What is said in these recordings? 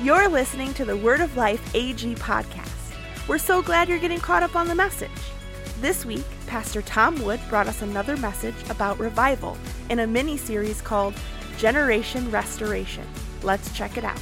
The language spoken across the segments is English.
You're listening to the Word of Life AG podcast. We're so glad you're getting caught up on the message. This week, Pastor Tom Wood brought us another message about revival in a mini series called Generation Restoration. Let's check it out.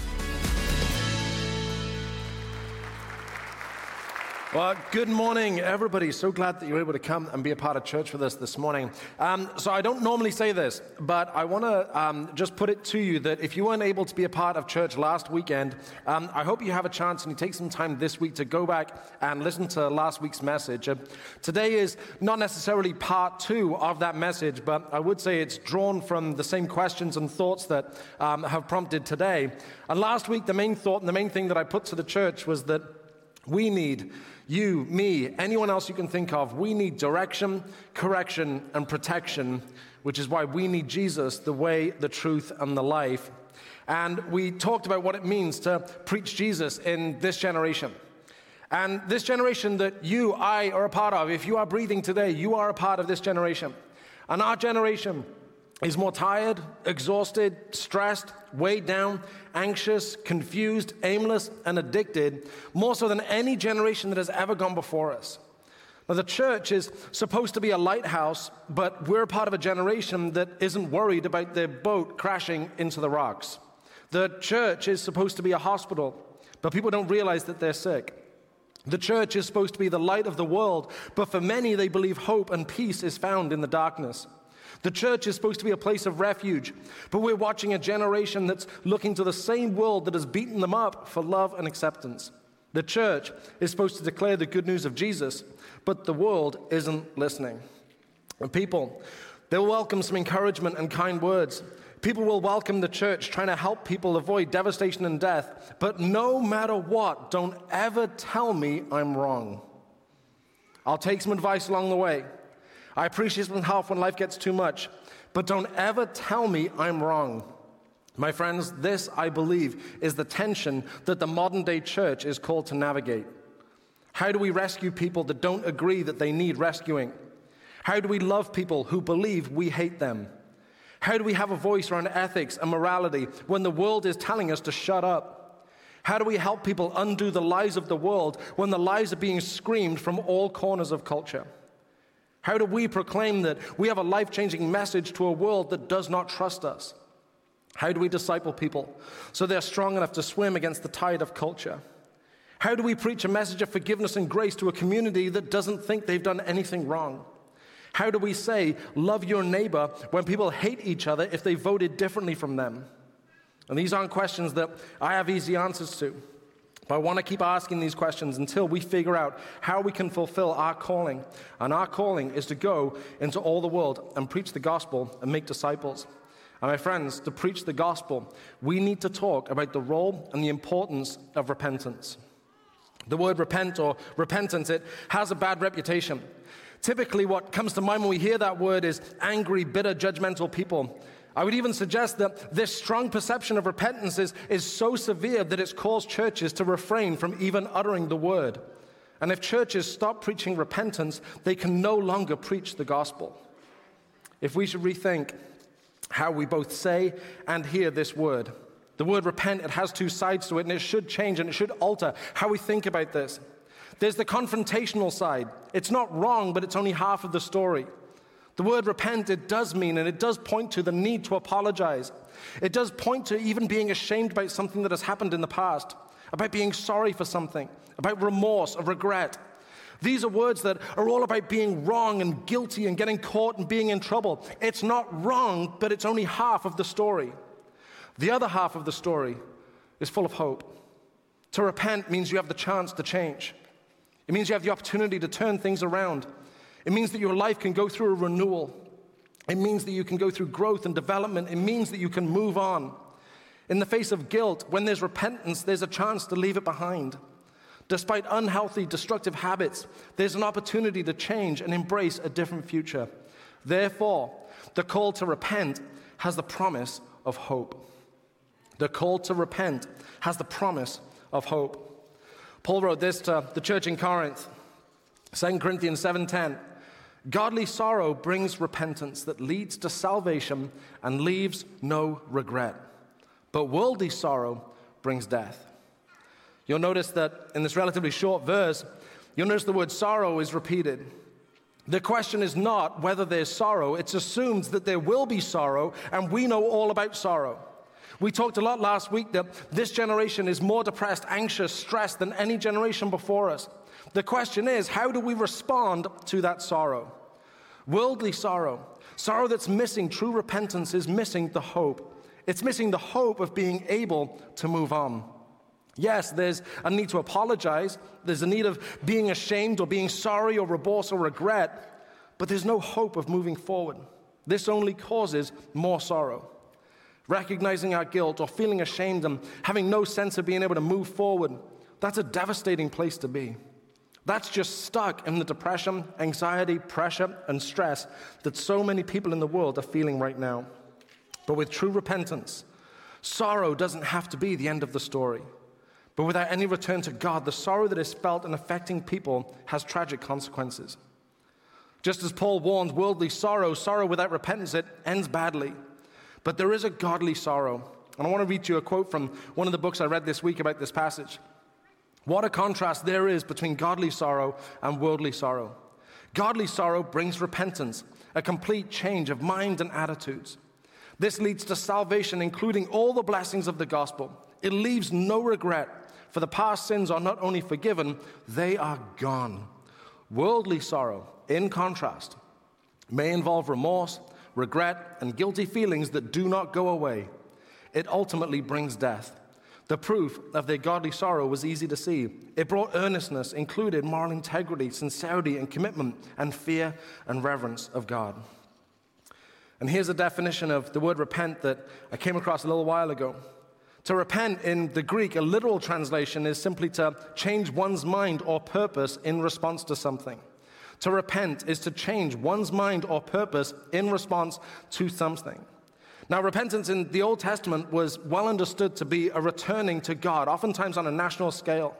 Well, good morning, everybody. So glad that you're able to come and be a part of church with us this morning. Um, so, I don't normally say this, but I want to um, just put it to you that if you weren't able to be a part of church last weekend, um, I hope you have a chance and you take some time this week to go back and listen to last week's message. Uh, today is not necessarily part two of that message, but I would say it's drawn from the same questions and thoughts that um, have prompted today. And last week, the main thought and the main thing that I put to the church was that we need you, me, anyone else you can think of, we need direction, correction, and protection, which is why we need Jesus, the way, the truth, and the life. And we talked about what it means to preach Jesus in this generation. And this generation that you, I, are a part of, if you are breathing today, you are a part of this generation. And our generation is more tired, exhausted, stressed, weighed down, anxious, confused, aimless, and addicted, more so than any generation that has ever gone before us. Now, the church is supposed to be a lighthouse, but we're part of a generation that isn't worried about their boat crashing into the rocks. The church is supposed to be a hospital, but people don't realize that they're sick. The church is supposed to be the light of the world, but for many, they believe hope and peace is found in the darkness. The church is supposed to be a place of refuge, but we're watching a generation that's looking to the same world that has beaten them up for love and acceptance. The church is supposed to declare the good news of Jesus, but the world isn't listening. And people, they'll welcome some encouragement and kind words. People will welcome the church trying to help people avoid devastation and death. But no matter what, don't ever tell me I'm wrong. I'll take some advice along the way. I appreciate some help when life gets too much, but don't ever tell me I'm wrong. My friends, this, I believe, is the tension that the modern day church is called to navigate. How do we rescue people that don't agree that they need rescuing? How do we love people who believe we hate them? How do we have a voice around ethics and morality when the world is telling us to shut up? How do we help people undo the lies of the world when the lies are being screamed from all corners of culture? How do we proclaim that we have a life changing message to a world that does not trust us? How do we disciple people so they're strong enough to swim against the tide of culture? How do we preach a message of forgiveness and grace to a community that doesn't think they've done anything wrong? How do we say, love your neighbor, when people hate each other if they voted differently from them? And these aren't questions that I have easy answers to. But I want to keep asking these questions until we figure out how we can fulfill our calling. And our calling is to go into all the world and preach the gospel and make disciples. And my friends, to preach the gospel, we need to talk about the role and the importance of repentance. The word repent or repentance, it has a bad reputation. Typically, what comes to mind when we hear that word is angry, bitter, judgmental people. I would even suggest that this strong perception of repentance is, is so severe that it's caused churches to refrain from even uttering the word. And if churches stop preaching repentance, they can no longer preach the gospel. If we should rethink how we both say and hear this word, the word repent, it has two sides to it, and it should change and it should alter how we think about this. There's the confrontational side. It's not wrong, but it's only half of the story. The word repent, it does mean, and it does point to the need to apologize. It does point to even being ashamed about something that has happened in the past, about being sorry for something, about remorse or regret. These are words that are all about being wrong and guilty and getting caught and being in trouble. It's not wrong, but it's only half of the story. The other half of the story is full of hope. To repent means you have the chance to change, it means you have the opportunity to turn things around. It means that your life can go through a renewal. It means that you can go through growth and development. It means that you can move on. In the face of guilt, when there's repentance, there's a chance to leave it behind. Despite unhealthy, destructive habits, there's an opportunity to change and embrace a different future. Therefore, the call to repent has the promise of hope. The call to repent has the promise of hope. Paul wrote this to the church in Corinth, 2 Corinthians 7:10. Godly sorrow brings repentance that leads to salvation and leaves no regret. But worldly sorrow brings death. You'll notice that in this relatively short verse, you'll notice the word sorrow is repeated. The question is not whether there's sorrow, it's assumed that there will be sorrow, and we know all about sorrow. We talked a lot last week that this generation is more depressed, anxious, stressed than any generation before us. The question is, how do we respond to that sorrow? Worldly sorrow, sorrow that's missing true repentance, is missing the hope. It's missing the hope of being able to move on. Yes, there's a need to apologize. There's a need of being ashamed or being sorry or remorse or regret, but there's no hope of moving forward. This only causes more sorrow. Recognizing our guilt or feeling ashamed and having no sense of being able to move forward, that's a devastating place to be. That's just stuck in the depression, anxiety, pressure, and stress that so many people in the world are feeling right now. But with true repentance, sorrow doesn't have to be the end of the story. But without any return to God, the sorrow that is felt and affecting people has tragic consequences. Just as Paul warns worldly sorrow, sorrow without repentance, it ends badly. But there is a godly sorrow. And I want to read you a quote from one of the books I read this week about this passage. What a contrast there is between godly sorrow and worldly sorrow. Godly sorrow brings repentance, a complete change of mind and attitudes. This leads to salvation, including all the blessings of the gospel. It leaves no regret for the past sins are not only forgiven, they are gone. Worldly sorrow, in contrast, may involve remorse, regret, and guilty feelings that do not go away. It ultimately brings death. The proof of their godly sorrow was easy to see. It brought earnestness, included moral integrity, sincerity, and commitment, and fear and reverence of God. And here's a definition of the word repent that I came across a little while ago. To repent in the Greek, a literal translation is simply to change one's mind or purpose in response to something. To repent is to change one's mind or purpose in response to something. Now, repentance in the Old Testament was well understood to be a returning to God, oftentimes on a national scale.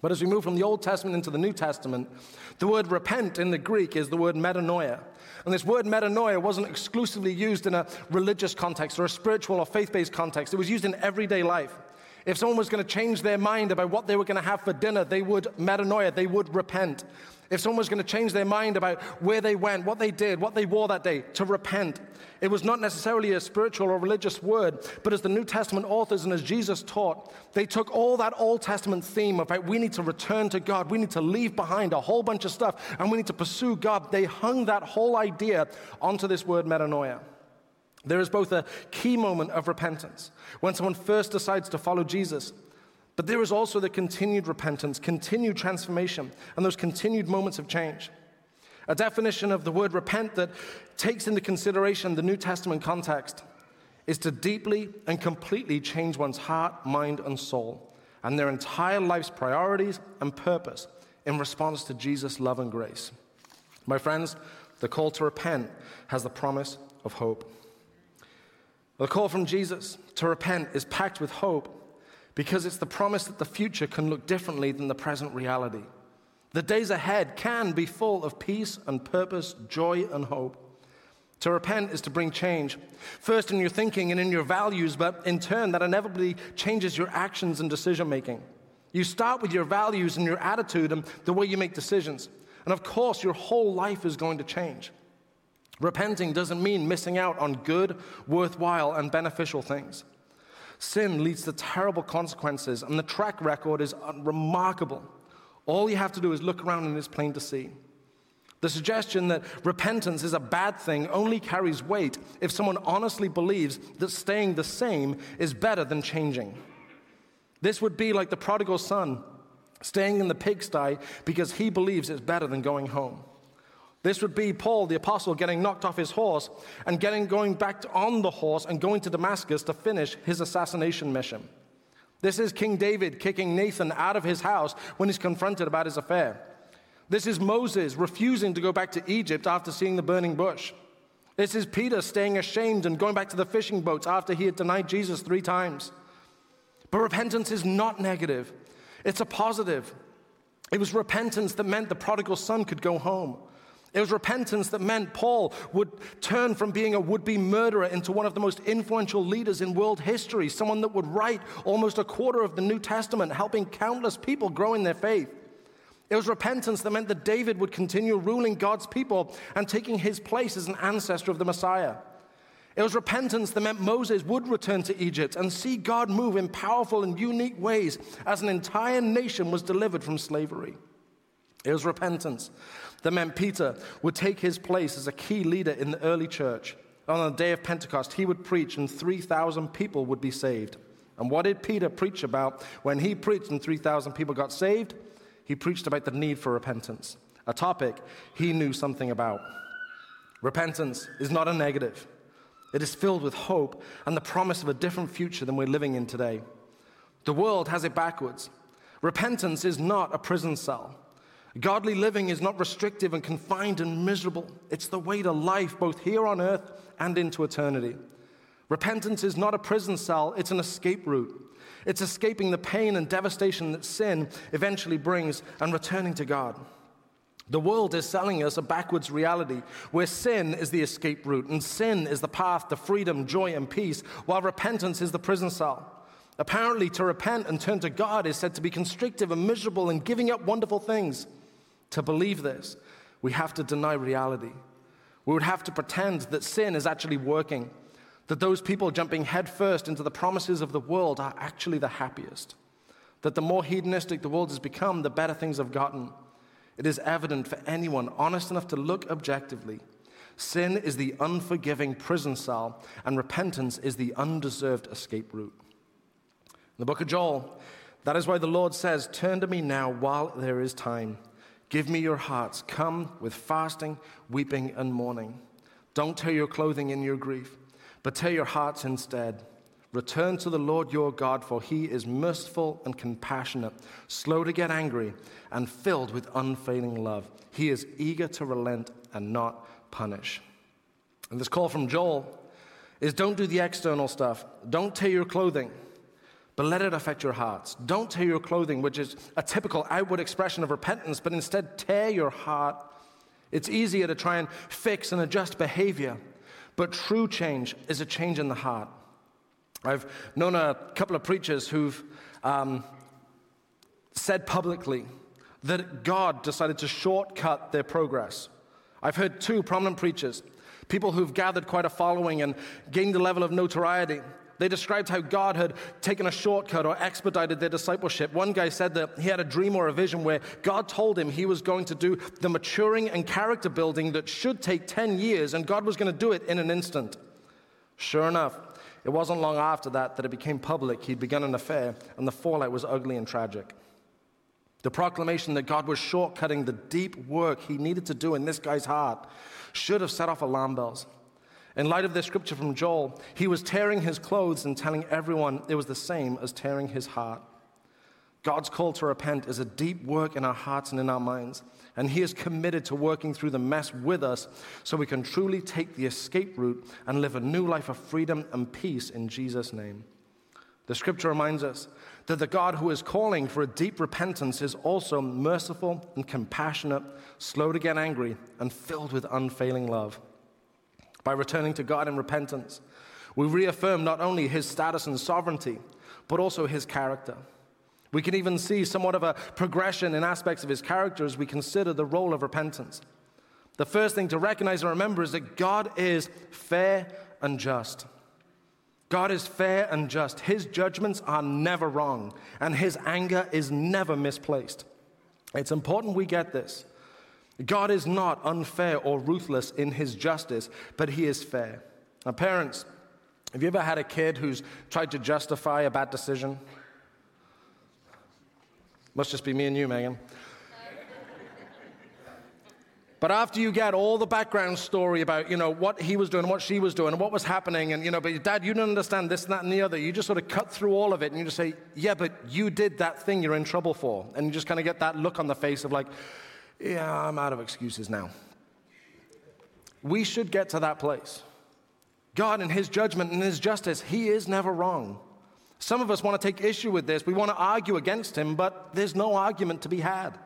But as we move from the Old Testament into the New Testament, the word repent in the Greek is the word metanoia. And this word metanoia wasn't exclusively used in a religious context or a spiritual or faith based context, it was used in everyday life. If someone was going to change their mind about what they were going to have for dinner, they would metanoia, they would repent. If someone was going to change their mind about where they went, what they did, what they wore that day, to repent. It was not necessarily a spiritual or religious word, but as the New Testament authors and as Jesus taught, they took all that Old Testament theme about we need to return to God, we need to leave behind a whole bunch of stuff, and we need to pursue God. They hung that whole idea onto this word metanoia. There is both a key moment of repentance when someone first decides to follow Jesus but there is also the continued repentance, continued transformation, and those continued moments of change. A definition of the word repent that takes into consideration the New Testament context is to deeply and completely change one's heart, mind, and soul, and their entire life's priorities and purpose in response to Jesus' love and grace. My friends, the call to repent has the promise of hope. The call from Jesus to repent is packed with hope because it's the promise that the future can look differently than the present reality. The days ahead can be full of peace and purpose, joy and hope. To repent is to bring change, first in your thinking and in your values, but in turn, that inevitably changes your actions and decision making. You start with your values and your attitude and the way you make decisions. And of course, your whole life is going to change. Repenting doesn't mean missing out on good, worthwhile, and beneficial things. Sin leads to terrible consequences, and the track record is remarkable. All you have to do is look around and it's plain to see. The suggestion that repentance is a bad thing only carries weight if someone honestly believes that staying the same is better than changing. This would be like the prodigal son staying in the pigsty because he believes it's better than going home. This would be Paul, the apostle, getting knocked off his horse and getting going back on the horse and going to Damascus to finish his assassination mission. This is King David kicking Nathan out of his house when he's confronted about his affair. This is Moses refusing to go back to Egypt after seeing the burning bush. This is Peter staying ashamed and going back to the fishing boats after he had denied Jesus three times. But repentance is not negative, it's a positive. It was repentance that meant the prodigal son could go home. It was repentance that meant Paul would turn from being a would be murderer into one of the most influential leaders in world history, someone that would write almost a quarter of the New Testament, helping countless people grow in their faith. It was repentance that meant that David would continue ruling God's people and taking his place as an ancestor of the Messiah. It was repentance that meant Moses would return to Egypt and see God move in powerful and unique ways as an entire nation was delivered from slavery. It was repentance that meant Peter would take his place as a key leader in the early church. On the day of Pentecost, he would preach and 3,000 people would be saved. And what did Peter preach about when he preached and 3,000 people got saved? He preached about the need for repentance, a topic he knew something about. Repentance is not a negative, it is filled with hope and the promise of a different future than we're living in today. The world has it backwards. Repentance is not a prison cell. Godly living is not restrictive and confined and miserable. It's the way to life, both here on earth and into eternity. Repentance is not a prison cell, it's an escape route. It's escaping the pain and devastation that sin eventually brings and returning to God. The world is selling us a backwards reality where sin is the escape route and sin is the path to freedom, joy, and peace, while repentance is the prison cell. Apparently, to repent and turn to God is said to be constrictive and miserable and giving up wonderful things. To believe this, we have to deny reality. We would have to pretend that sin is actually working, that those people jumping headfirst into the promises of the world are actually the happiest, that the more hedonistic the world has become, the better things have gotten. It is evident for anyone honest enough to look objectively. Sin is the unforgiving prison cell, and repentance is the undeserved escape route. In the book of Joel, that is why the Lord says, Turn to me now while there is time. Give me your hearts. Come with fasting, weeping, and mourning. Don't tear your clothing in your grief, but tear your hearts instead. Return to the Lord your God, for he is merciful and compassionate, slow to get angry, and filled with unfailing love. He is eager to relent and not punish. And this call from Joel is don't do the external stuff, don't tear your clothing but let it affect your hearts. Don't tear your clothing, which is a typical outward expression of repentance, but instead tear your heart. It's easier to try and fix and adjust behavior, but true change is a change in the heart. I've known a couple of preachers who've um, said publicly that God decided to shortcut their progress. I've heard two prominent preachers, people who've gathered quite a following and gained a level of notoriety, they described how God had taken a shortcut or expedited their discipleship. One guy said that he had a dream or a vision where God told him he was going to do the maturing and character building that should take 10 years, and God was going to do it in an instant. Sure enough, it wasn't long after that that it became public. He'd begun an affair, and the fallout was ugly and tragic. The proclamation that God was shortcutting the deep work he needed to do in this guy's heart should have set off alarm bells. In light of this scripture from Joel, he was tearing his clothes and telling everyone it was the same as tearing his heart. God's call to repent is a deep work in our hearts and in our minds, and He is committed to working through the mess with us so we can truly take the escape route and live a new life of freedom and peace in Jesus' name. The scripture reminds us that the God who is calling for a deep repentance is also merciful and compassionate, slow to get angry, and filled with unfailing love. By returning to God in repentance, we reaffirm not only his status and sovereignty, but also his character. We can even see somewhat of a progression in aspects of his character as we consider the role of repentance. The first thing to recognize and remember is that God is fair and just. God is fair and just. His judgments are never wrong, and his anger is never misplaced. It's important we get this. God is not unfair or ruthless in his justice, but he is fair. Now, parents, have you ever had a kid who's tried to justify a bad decision? Must just be me and you, Megan. But after you get all the background story about, you know, what he was doing, what she was doing, and what was happening, and, you know, but dad, you don't understand this, and that, and the other, you just sort of cut through all of it, and you just say, yeah, but you did that thing you're in trouble for. And you just kind of get that look on the face of like, yeah, I'm out of excuses now. We should get to that place. God, in His judgment and His justice, He is never wrong. Some of us want to take issue with this. We want to argue against Him, but there's no argument to be had.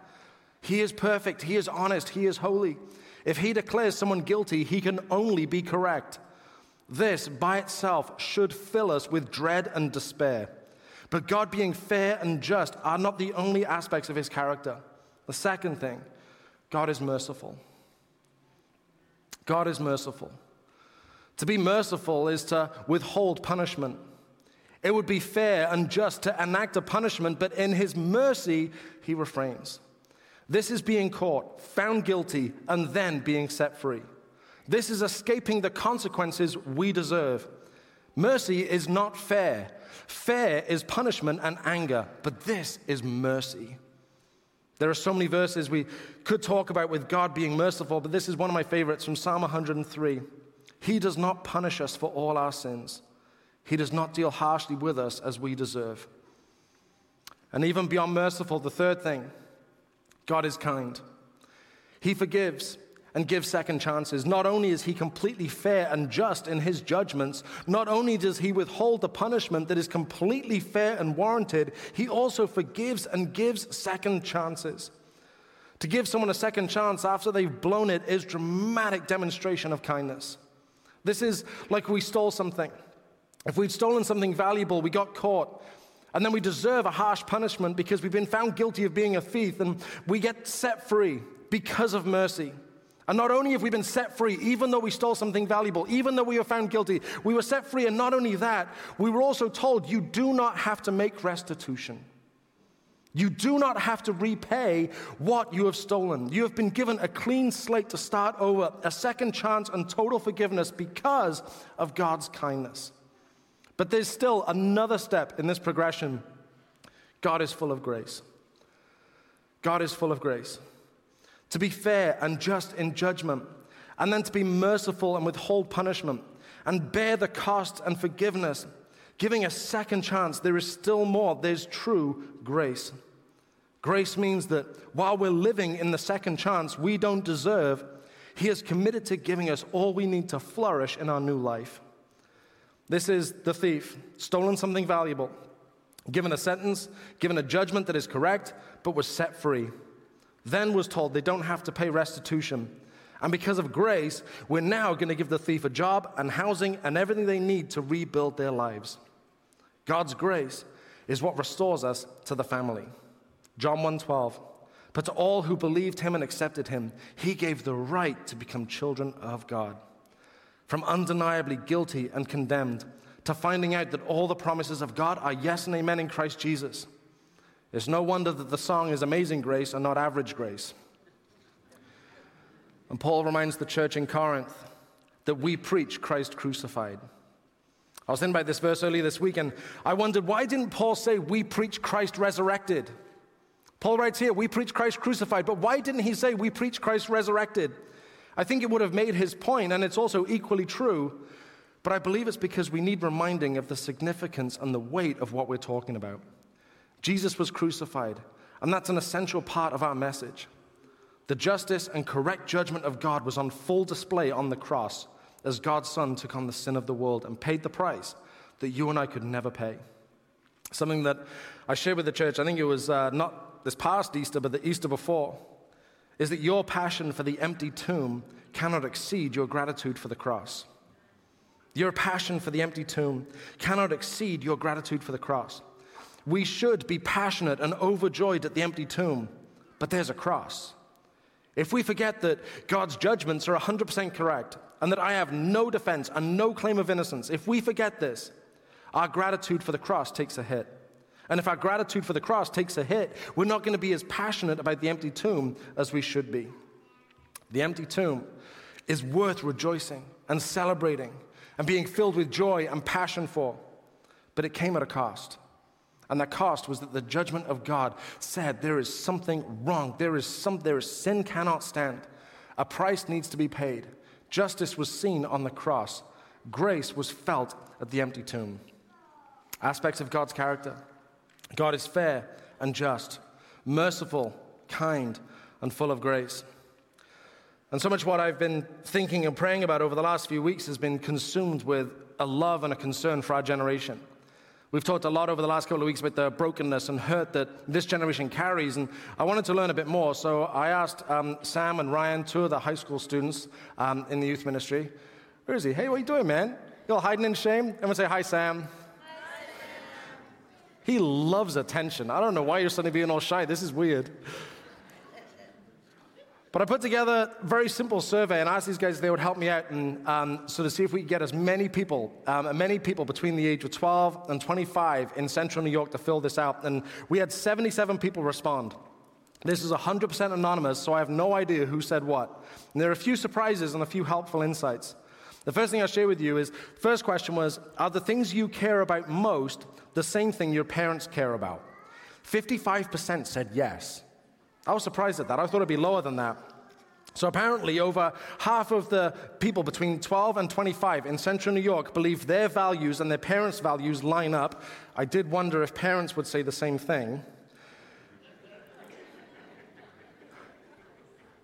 He is perfect, He is honest, He is holy. If he declares someone guilty, he can only be correct. This by itself should fill us with dread and despair. But God being fair and just are not the only aspects of his character. The second thing, God is merciful. God is merciful. To be merciful is to withhold punishment. It would be fair and just to enact a punishment, but in his mercy, he refrains. This is being caught, found guilty, and then being set free. This is escaping the consequences we deserve. Mercy is not fair. Fair is punishment and anger, but this is mercy. There are so many verses we could talk about with God being merciful, but this is one of my favorites from Psalm 103. He does not punish us for all our sins, He does not deal harshly with us as we deserve. And even beyond merciful, the third thing God is kind. He forgives and gives second chances. Not only is he completely fair and just in his judgments, not only does he withhold the punishment that is completely fair and warranted, he also forgives and gives second chances. To give someone a second chance after they've blown it is a dramatic demonstration of kindness. This is like we stole something. If we'd stolen something valuable, we got caught, and then we deserve a harsh punishment because we've been found guilty of being a thief, and we get set free because of mercy. And not only have we been set free, even though we stole something valuable, even though we were found guilty, we were set free. And not only that, we were also told you do not have to make restitution. You do not have to repay what you have stolen. You have been given a clean slate to start over, a second chance and total forgiveness because of God's kindness. But there's still another step in this progression God is full of grace. God is full of grace to be fair and just in judgment, and then to be merciful and withhold punishment, and bear the cost and forgiveness, giving a second chance. There is still more. There's true grace. Grace means that while we're living in the second chance we don't deserve, He is committed to giving us all we need to flourish in our new life. This is the thief, stolen something valuable, given a sentence, given a judgment that is correct, but was set free then was told they don't have to pay restitution. And because of grace, we're now going to give the thief a job and housing and everything they need to rebuild their lives. God's grace is what restores us to the family. John 1:12. But to all who believed him and accepted him, he gave the right to become children of God. From undeniably guilty and condemned to finding out that all the promises of God are yes and amen in Christ Jesus. It's no wonder that the song is Amazing Grace and not Average Grace. And Paul reminds the church in Corinth that we preach Christ crucified. I was in by this verse earlier this week, and I wondered why didn't Paul say we preach Christ resurrected? Paul writes here, we preach Christ crucified, but why didn't he say we preach Christ resurrected? I think it would have made his point, and it's also equally true, but I believe it's because we need reminding of the significance and the weight of what we're talking about. Jesus was crucified, and that's an essential part of our message. The justice and correct judgment of God was on full display on the cross as God's Son took on the sin of the world and paid the price that you and I could never pay. Something that I shared with the church, I think it was uh, not this past Easter, but the Easter before, is that your passion for the empty tomb cannot exceed your gratitude for the cross. Your passion for the empty tomb cannot exceed your gratitude for the cross. We should be passionate and overjoyed at the empty tomb, but there's a cross. If we forget that God's judgments are 100% correct and that I have no defense and no claim of innocence, if we forget this, our gratitude for the cross takes a hit. And if our gratitude for the cross takes a hit, we're not going to be as passionate about the empty tomb as we should be. The empty tomb is worth rejoicing and celebrating and being filled with joy and passion for, but it came at a cost. And the cost was that the judgment of God said there is something wrong. There is some there is sin cannot stand. A price needs to be paid. Justice was seen on the cross. Grace was felt at the empty tomb. Aspects of God's character. God is fair and just, merciful, kind, and full of grace. And so much what I've been thinking and praying about over the last few weeks has been consumed with a love and a concern for our generation. We've talked a lot over the last couple of weeks about the brokenness and hurt that this generation carries, and I wanted to learn a bit more. So I asked um, Sam and Ryan, two of the high school students um, in the youth ministry, where is he? Hey, what are you doing, man? You all hiding in shame? Everyone say hi, Sam. He loves attention. I don't know why you're suddenly being all shy. This is weird. But I put together a very simple survey and asked these guys if they would help me out and um, so to see if we could get as many people, um, many people between the age of 12 and 25 in central New York to fill this out. And we had 77 people respond. This is 100% anonymous, so I have no idea who said what. And there are a few surprises and a few helpful insights. The first thing I'll share with you is first question was Are the things you care about most the same thing your parents care about? 55% said yes. I was surprised at that. I thought it'd be lower than that. So apparently, over half of the people between 12 and 25 in central New York believe their values and their parents' values line up. I did wonder if parents would say the same thing.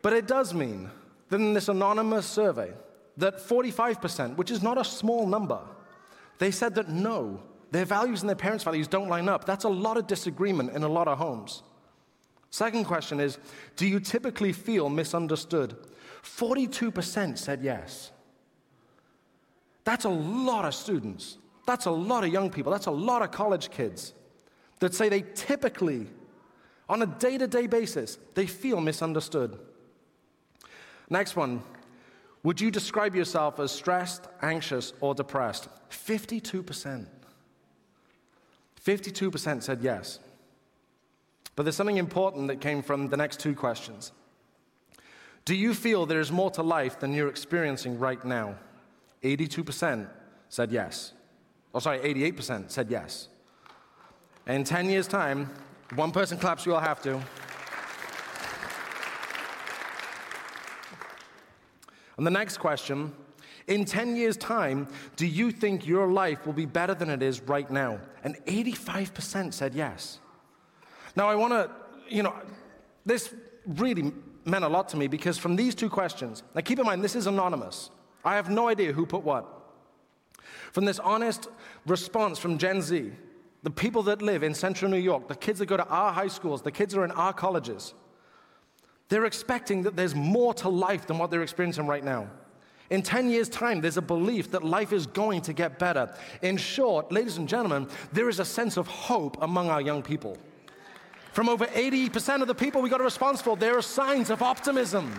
But it does mean that in this anonymous survey, that 45%, which is not a small number, they said that no, their values and their parents' values don't line up. That's a lot of disagreement in a lot of homes. Second question is Do you typically feel misunderstood? 42% said yes. That's a lot of students. That's a lot of young people. That's a lot of college kids that say they typically, on a day to day basis, they feel misunderstood. Next one. Would you describe yourself as stressed, anxious, or depressed? 52%. 52% said yes. But there's something important that came from the next two questions. Do you feel there is more to life than you're experiencing right now? 82% said yes. Oh, sorry, 88% said yes. In 10 years' time, one person claps, you all have to. And the next question in 10 years' time, do you think your life will be better than it is right now? And 85% said yes. Now, I want to, you know, this really meant a lot to me because from these two questions, now keep in mind, this is anonymous. I have no idea who put what. From this honest response from Gen Z, the people that live in central New York, the kids that go to our high schools, the kids that are in our colleges, they're expecting that there's more to life than what they're experiencing right now. In 10 years' time, there's a belief that life is going to get better. In short, ladies and gentlemen, there is a sense of hope among our young people. From over 80% of the people we got a response for, there are signs of optimism.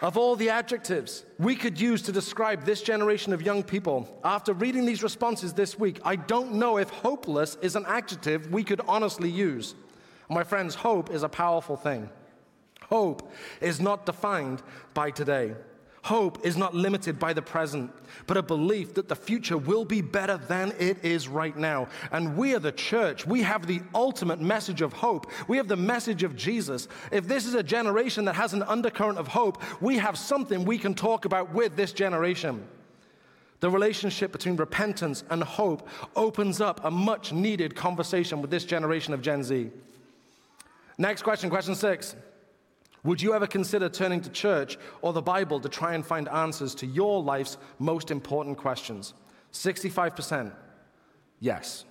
Of all the adjectives we could use to describe this generation of young people, after reading these responses this week, I don't know if hopeless is an adjective we could honestly use. My friends, hope is a powerful thing. Hope is not defined by today. Hope is not limited by the present, but a belief that the future will be better than it is right now. And we are the church. We have the ultimate message of hope. We have the message of Jesus. If this is a generation that has an undercurrent of hope, we have something we can talk about with this generation. The relationship between repentance and hope opens up a much needed conversation with this generation of Gen Z. Next question, question six. Would you ever consider turning to church or the Bible to try and find answers to your life's most important questions? 65%, yes.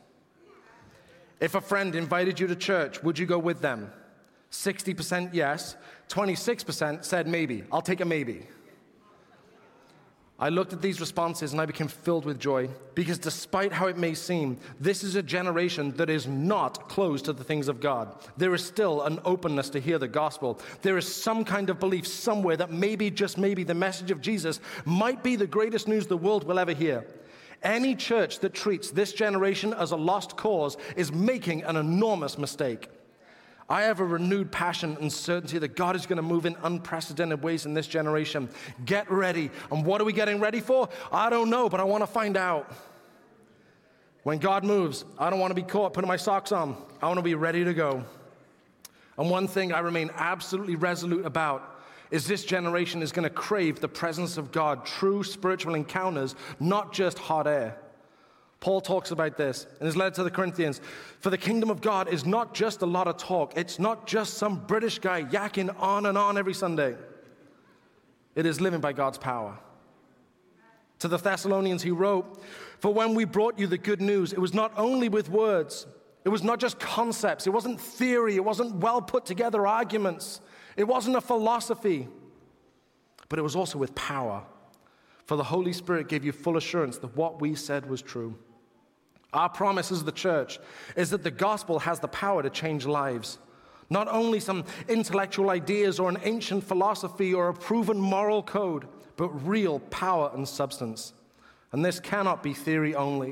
If a friend invited you to church, would you go with them? 60% yes. 26% said maybe. I'll take a maybe. I looked at these responses and I became filled with joy because, despite how it may seem, this is a generation that is not closed to the things of God. There is still an openness to hear the gospel. There is some kind of belief somewhere that maybe, just maybe, the message of Jesus might be the greatest news the world will ever hear. Any church that treats this generation as a lost cause is making an enormous mistake. I have a renewed passion and certainty that God is going to move in unprecedented ways in this generation. Get ready. And what are we getting ready for? I don't know, but I want to find out. When God moves, I don't want to be caught putting my socks on. I want to be ready to go. And one thing I remain absolutely resolute about is this generation is going to crave the presence of God, true spiritual encounters, not just hot air. Paul talks about this in his letter to the Corinthians. For the kingdom of God is not just a lot of talk, it's not just some British guy yakking on and on every Sunday. It is living by God's power. To the Thessalonians, he wrote, For when we brought you the good news, it was not only with words, it was not just concepts, it wasn't theory, it wasn't well put together arguments, it wasn't a philosophy, but it was also with power. For the Holy Spirit gave you full assurance that what we said was true. Our promise as the church is that the gospel has the power to change lives. Not only some intellectual ideas or an ancient philosophy or a proven moral code, but real power and substance. And this cannot be theory only.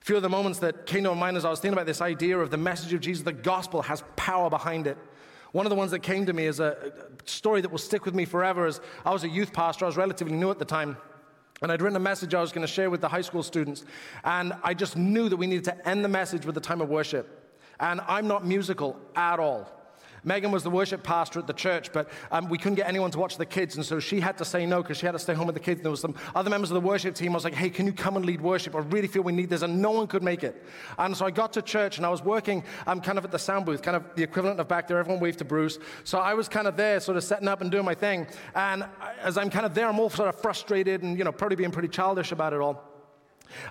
A few of the moments that came to my mind as I was thinking about this idea of the message of Jesus, the gospel has power behind it. One of the ones that came to me is a story that will stick with me forever. As I was a youth pastor, I was relatively new at the time. And I'd written a message I was going to share with the high school students. And I just knew that we needed to end the message with a time of worship. And I'm not musical at all. Megan was the worship pastor at the church, but um, we couldn't get anyone to watch the kids, and so she had to say no because she had to stay home with the kids. And there was some other members of the worship team. I was like, "Hey, can you come and lead worship? I really feel we need this," and no one could make it. And so I got to church, and I was working um, kind of at the sound booth, kind of the equivalent of back there. Everyone waved to Bruce. So I was kind of there, sort of setting up and doing my thing. And as I'm kind of there, I'm all sort of frustrated and you know probably being pretty childish about it all.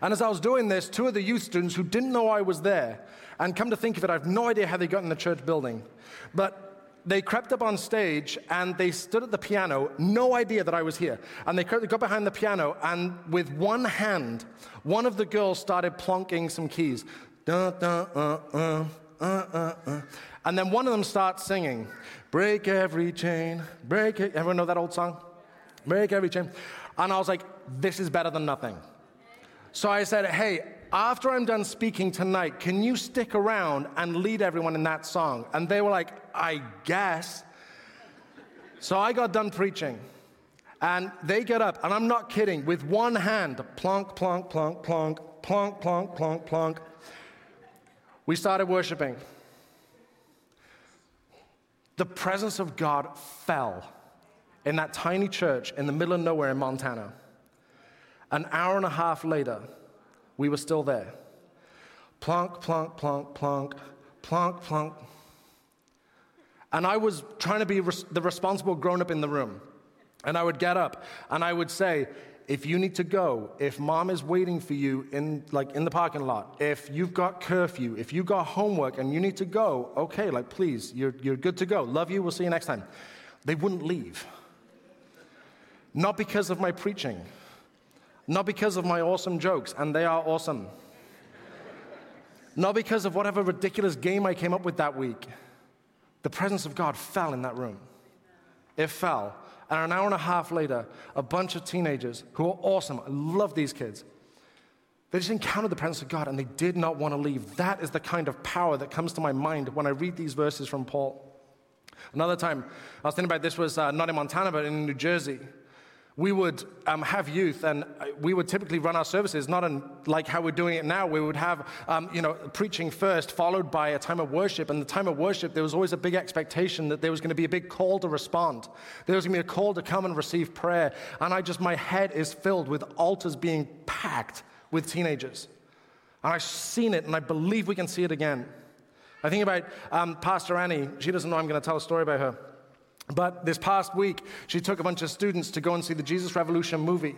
And as I was doing this, two of the youth students who didn't know I was there, and come to think of it, I have no idea how they got in the church building, but they crept up on stage and they stood at the piano, no idea that I was here. And they, got behind the piano, and with one hand, one of the girls started plonking some keys. Uh, uh, uh, and then one of them starts singing, Break every chain, break it. Everyone know that old song? Break every chain. And I was like, This is better than nothing. So I said, Hey, after I'm done speaking tonight, can you stick around and lead everyone in that song? And they were like, I guess. So I got done preaching. And they get up, and I'm not kidding, with one hand, plonk, plonk, plonk, plonk, plonk, plonk, plonk, plonk. We started worshiping. The presence of God fell in that tiny church in the middle of nowhere in Montana. An hour and a half later, we were still there. Plonk, plonk, plonk, plonk, plonk, plonk. And I was trying to be res- the responsible grown up in the room. And I would get up and I would say, if you need to go, if mom is waiting for you in like in the parking lot, if you've got curfew, if you got homework and you need to go, okay, like please, you're, you're good to go. Love you, we'll see you next time. They wouldn't leave. Not because of my preaching, not because of my awesome jokes, and they are awesome. Not because of whatever ridiculous game I came up with that week. The presence of God fell in that room. It fell. And an hour and a half later, a bunch of teenagers who are awesome, I love these kids, they just encountered the presence of God and they did not want to leave. That is the kind of power that comes to my mind when I read these verses from Paul. Another time, I was thinking about this was uh, not in Montana, but in New Jersey we would um, have youth and we would typically run our services not in, like how we're doing it now. We would have, um, you know, preaching first, followed by a time of worship. And the time of worship, there was always a big expectation that there was going to be a big call to respond. There was going to be a call to come and receive prayer. And I just, my head is filled with altars being packed with teenagers. And I've seen it and I believe we can see it again. I think about um, Pastor Annie. She doesn't know I'm going to tell a story about her. But this past week, she took a bunch of students to go and see the Jesus Revolution movie.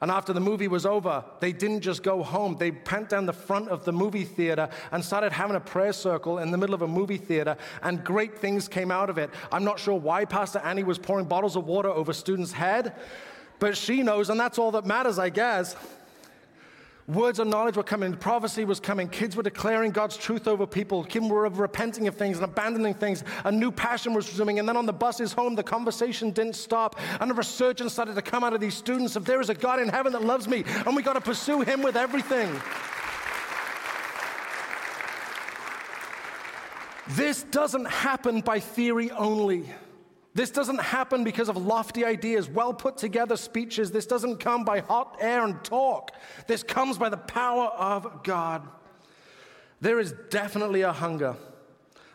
And after the movie was over, they didn't just go home. They went down the front of the movie theater and started having a prayer circle in the middle of a movie theater, and great things came out of it. I'm not sure why Pastor Annie was pouring bottles of water over students' head, but she knows, and that's all that matters, I guess. Words of knowledge were coming, prophecy was coming, kids were declaring God's truth over people, kids were repenting of things and abandoning things, a new passion was resuming, and then on the buses home, the conversation didn't stop, and a resurgence started to come out of these students of there is a God in heaven that loves me, and we got to pursue Him with everything. This doesn't happen by theory only. This doesn't happen because of lofty ideas, well put together speeches. This doesn't come by hot air and talk. This comes by the power of God. There is definitely a hunger.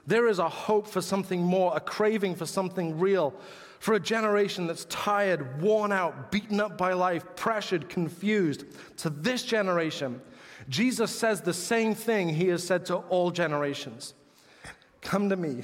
There is a hope for something more, a craving for something real, for a generation that's tired, worn out, beaten up by life, pressured, confused. To this generation, Jesus says the same thing he has said to all generations Come to me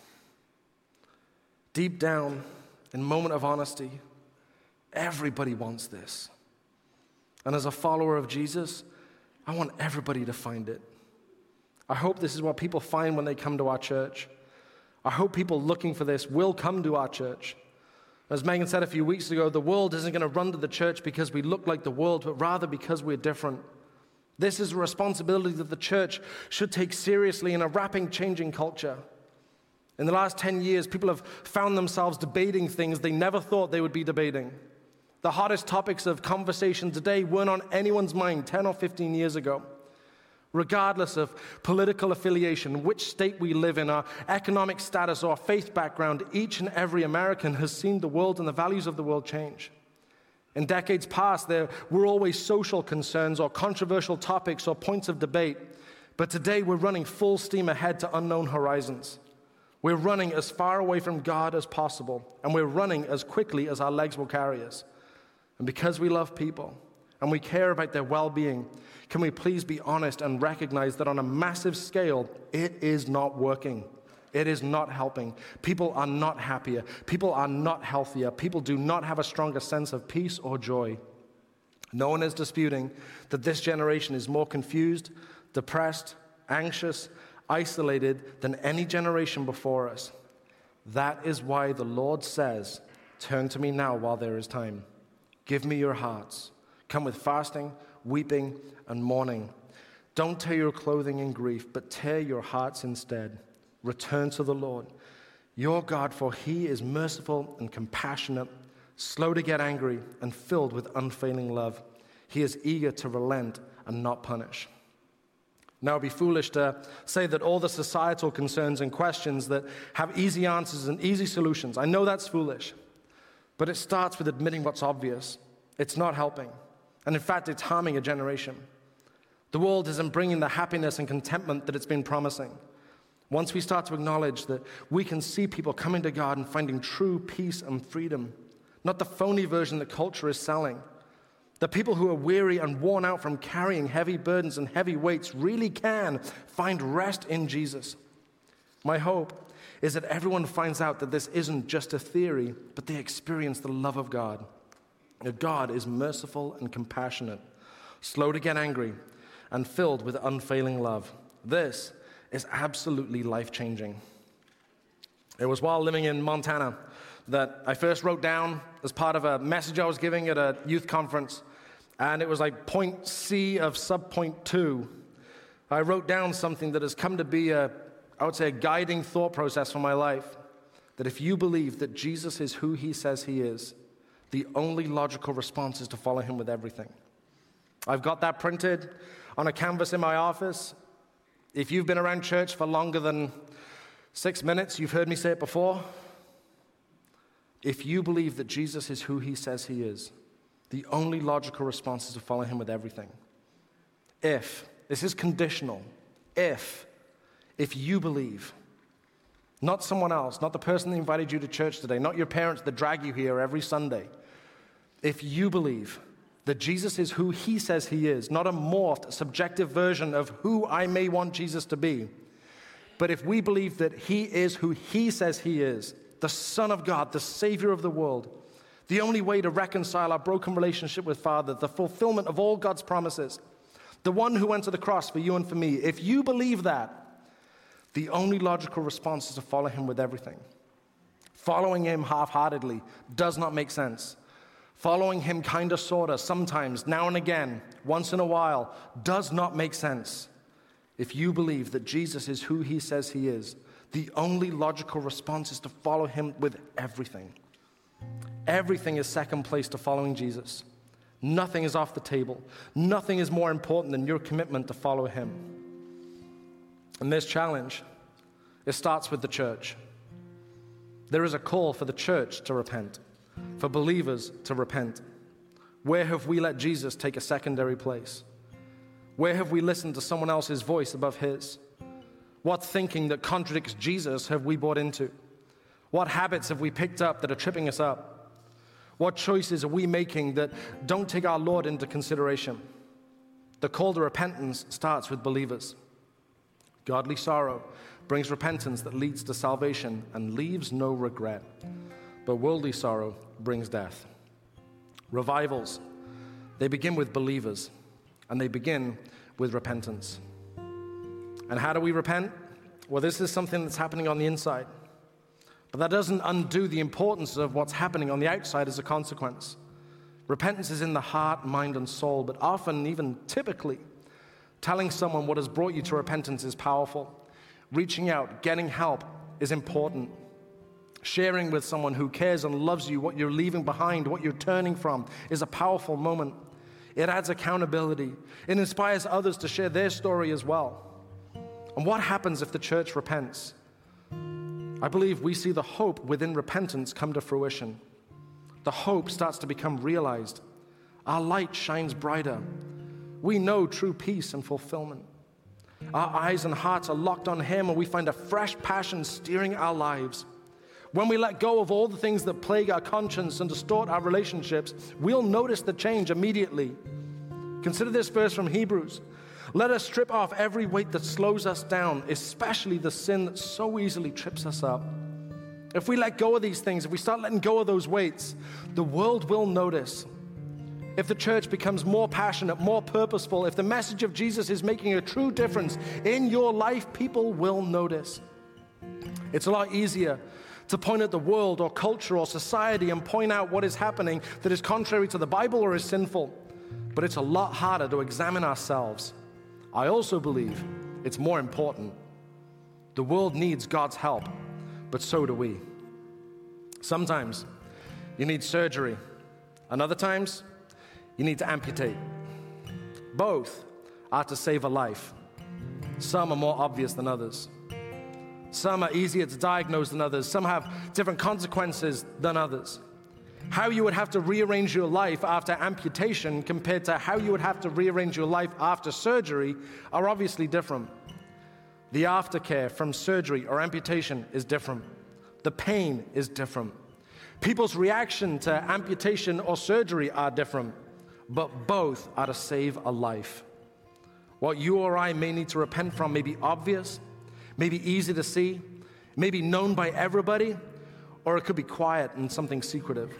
Deep down, in moment of honesty, everybody wants this. And as a follower of Jesus, I want everybody to find it. I hope this is what people find when they come to our church. I hope people looking for this will come to our church. As Megan said a few weeks ago, the world isn't going to run to the church because we look like the world, but rather because we're different. This is a responsibility that the church should take seriously in a rapid changing culture. In the last 10 years, people have found themselves debating things they never thought they would be debating. The hottest topics of conversation today weren't on anyone's mind 10 or 15 years ago regardless of political affiliation, which state we live in, our economic status, or faith background, each and every American has seen the world and the values of the world change. In decades past, there were always social concerns or controversial topics or points of debate, but today we're running full steam ahead to unknown horizons. We're running as far away from God as possible, and we're running as quickly as our legs will carry us. And because we love people and we care about their well being, can we please be honest and recognize that on a massive scale, it is not working? It is not helping. People are not happier. People are not healthier. People do not have a stronger sense of peace or joy. No one is disputing that this generation is more confused, depressed, anxious, isolated than any generation before us. That is why the Lord says, Turn to me now while there is time. Give me your hearts. Come with fasting, weeping, and mourning. Don't tear your clothing in grief, but tear your hearts instead. Return to the Lord, your God, for he is merciful and compassionate, slow to get angry, and filled with unfailing love. He is eager to relent and not punish. Now, it would be foolish to say that all the societal concerns and questions that have easy answers and easy solutions. I know that's foolish, but it starts with admitting what's obvious. It's not helping. And in fact, it's harming a generation. The world isn't bringing the happiness and contentment that it's been promising. Once we start to acknowledge that we can see people coming to God and finding true peace and freedom, not the phony version that culture is selling. The people who are weary and worn out from carrying heavy burdens and heavy weights really can find rest in Jesus. My hope is that everyone finds out that this isn't just a theory, but they experience the love of God. That God is merciful and compassionate, slow to get angry, and filled with unfailing love. This is absolutely life changing. It was while living in Montana that I first wrote down as part of a message I was giving at a youth conference, and it was like point C of sub point two. I wrote down something that has come to be a, I would say, a guiding thought process for my life. That if you believe that Jesus is who he says he is, the only logical response is to follow him with everything. I've got that printed on a canvas in my office. If you've been around church for longer than six minutes, you've heard me say it before. If you believe that Jesus is who he says he is, the only logical response is to follow him with everything. If, this is conditional, if, if you believe, not someone else, not the person that invited you to church today, not your parents that drag you here every Sunday, if you believe that Jesus is who he says he is, not a morphed, subjective version of who I may want Jesus to be, but if we believe that he is who he says he is, the Son of God, the Savior of the world, the only way to reconcile our broken relationship with Father, the fulfillment of all God's promises, the one who went to the cross for you and for me, if you believe that, the only logical response is to follow him with everything. Following him half heartedly does not make sense. Following him kind of, sort of, sometimes, now and again, once in a while, does not make sense. If you believe that Jesus is who he says he is, the only logical response is to follow him with everything. Everything is second place to following Jesus. Nothing is off the table. Nothing is more important than your commitment to follow him. And this challenge, it starts with the church. There is a call for the church to repent for believers to repent. Where have we let Jesus take a secondary place? Where have we listened to someone else's voice above his? What thinking that contradicts Jesus have we bought into? What habits have we picked up that are tripping us up? What choices are we making that don't take our Lord into consideration? The call to repentance starts with believers. Godly sorrow brings repentance that leads to salvation and leaves no regret. But worldly sorrow brings death. Revivals, they begin with believers and they begin with repentance. And how do we repent? Well, this is something that's happening on the inside. But that doesn't undo the importance of what's happening on the outside as a consequence. Repentance is in the heart, mind, and soul, but often, even typically, telling someone what has brought you to repentance is powerful. Reaching out, getting help is important. Sharing with someone who cares and loves you what you're leaving behind, what you're turning from, is a powerful moment. It adds accountability. It inspires others to share their story as well. And what happens if the church repents? I believe we see the hope within repentance come to fruition. The hope starts to become realized. Our light shines brighter. We know true peace and fulfillment. Our eyes and hearts are locked on Him, and we find a fresh passion steering our lives. When we let go of all the things that plague our conscience and distort our relationships, we'll notice the change immediately. Consider this verse from Hebrews. Let us strip off every weight that slows us down, especially the sin that so easily trips us up. If we let go of these things, if we start letting go of those weights, the world will notice. If the church becomes more passionate, more purposeful, if the message of Jesus is making a true difference in your life, people will notice. It's a lot easier to point at the world or culture or society and point out what is happening that is contrary to the Bible or is sinful. But it's a lot harder to examine ourselves. I also believe it's more important. The world needs God's help, but so do we. Sometimes you need surgery, and other times you need to amputate. Both are to save a life. Some are more obvious than others. Some are easier to diagnose than others. Some have different consequences than others. How you would have to rearrange your life after amputation compared to how you would have to rearrange your life after surgery are obviously different. The aftercare from surgery or amputation is different. The pain is different. People's reaction to amputation or surgery are different, but both are to save a life. What you or I may need to repent from may be obvious, may be easy to see, may be known by everybody, or it could be quiet and something secretive.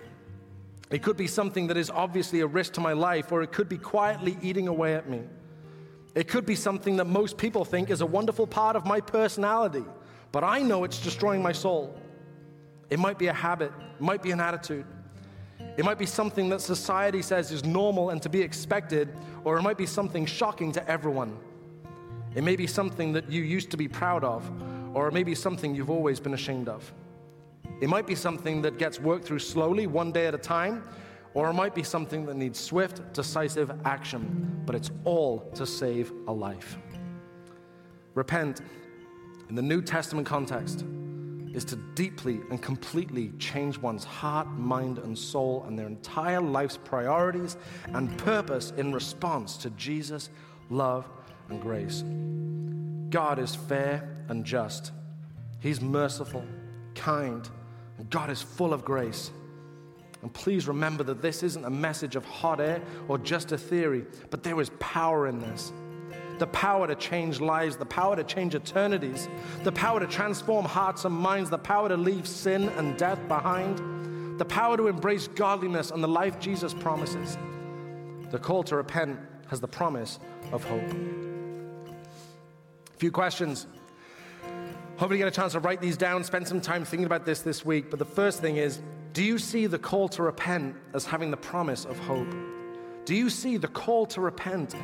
It could be something that is obviously a risk to my life, or it could be quietly eating away at me. It could be something that most people think is a wonderful part of my personality, but I know it's destroying my soul. It might be a habit, it might be an attitude, it might be something that society says is normal and to be expected, or it might be something shocking to everyone. It may be something that you used to be proud of, or it may be something you've always been ashamed of. It might be something that gets worked through slowly, one day at a time, or it might be something that needs swift, decisive action, but it's all to save a life. Repent, in the New Testament context, is to deeply and completely change one's heart, mind, and soul and their entire life's priorities and purpose in response to Jesus' love and grace. God is fair and just, He's merciful, kind, God is full of grace. And please remember that this isn't a message of hot air or just a theory, but there is power in this the power to change lives, the power to change eternities, the power to transform hearts and minds, the power to leave sin and death behind, the power to embrace godliness and the life Jesus promises. The call to repent has the promise of hope. A few questions. Hopefully, get a chance to write these down, spend some time thinking about this this week. But the first thing is do you see the call to repent as having the promise of hope? Do you see the call to repent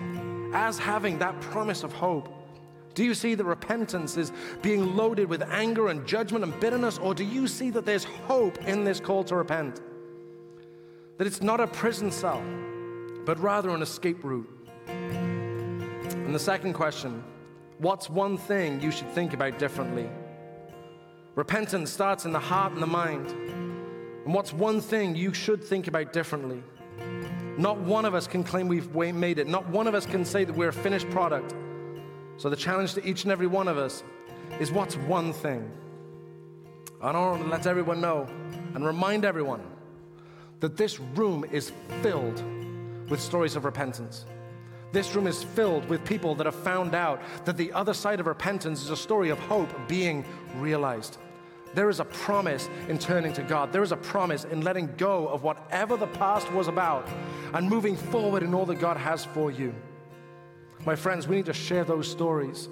as having that promise of hope? Do you see that repentance is being loaded with anger and judgment and bitterness? Or do you see that there's hope in this call to repent? That it's not a prison cell, but rather an escape route. And the second question what's one thing you should think about differently? Repentance starts in the heart and the mind. And what's one thing you should think about differently? Not one of us can claim we've made it. Not one of us can say that we're a finished product. So the challenge to each and every one of us is what's one thing? I want to let everyone know and remind everyone that this room is filled with stories of repentance. This room is filled with people that have found out that the other side of repentance is a story of hope being realized. There is a promise in turning to God. There is a promise in letting go of whatever the past was about and moving forward in all that God has for you. My friends, we need to share those stories.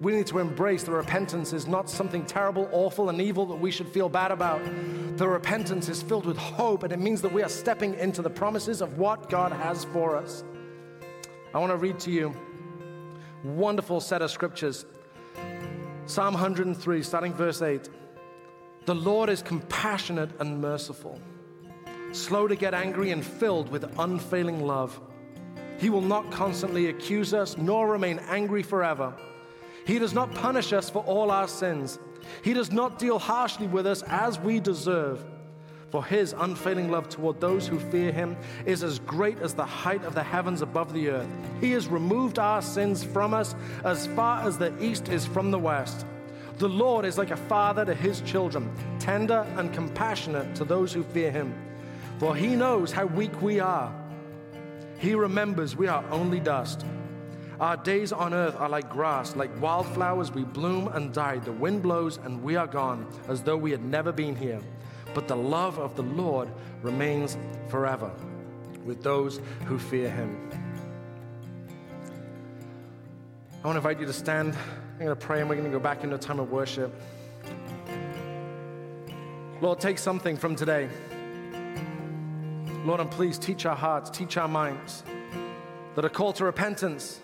We need to embrace the repentance is not something terrible, awful, and evil that we should feel bad about. The repentance is filled with hope, and it means that we are stepping into the promises of what God has for us. I want to read to you wonderful set of scriptures. Psalm 103, starting verse 8. The Lord is compassionate and merciful, slow to get angry and filled with unfailing love. He will not constantly accuse us, nor remain angry forever. He does not punish us for all our sins. He does not deal harshly with us as we deserve. For his unfailing love toward those who fear him is as great as the height of the heavens above the earth. He has removed our sins from us as far as the east is from the west. The Lord is like a father to his children, tender and compassionate to those who fear him. For he knows how weak we are. He remembers we are only dust. Our days on earth are like grass, like wildflowers, we bloom and die. The wind blows and we are gone, as though we had never been here. But the love of the Lord remains forever with those who fear him. I want to invite you to stand. I'm going to pray and we're going to go back into a time of worship. Lord, take something from today. Lord, and please teach our hearts, teach our minds that a call to repentance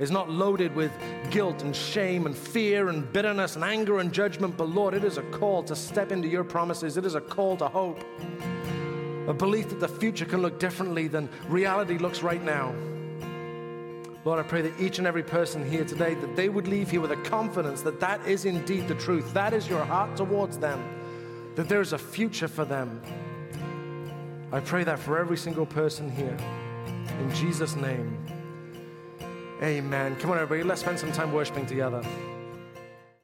is not loaded with guilt and shame and fear and bitterness and anger and judgment, but Lord, it is a call to step into your promises. It is a call to hope, a belief that the future can look differently than reality looks right now. Lord, I pray that each and every person here today, that they would leave here with a confidence that that is indeed the truth. That is your heart towards them, that there is a future for them. I pray that for every single person here. In Jesus' name, amen. Come on, everybody, let's spend some time worshiping together.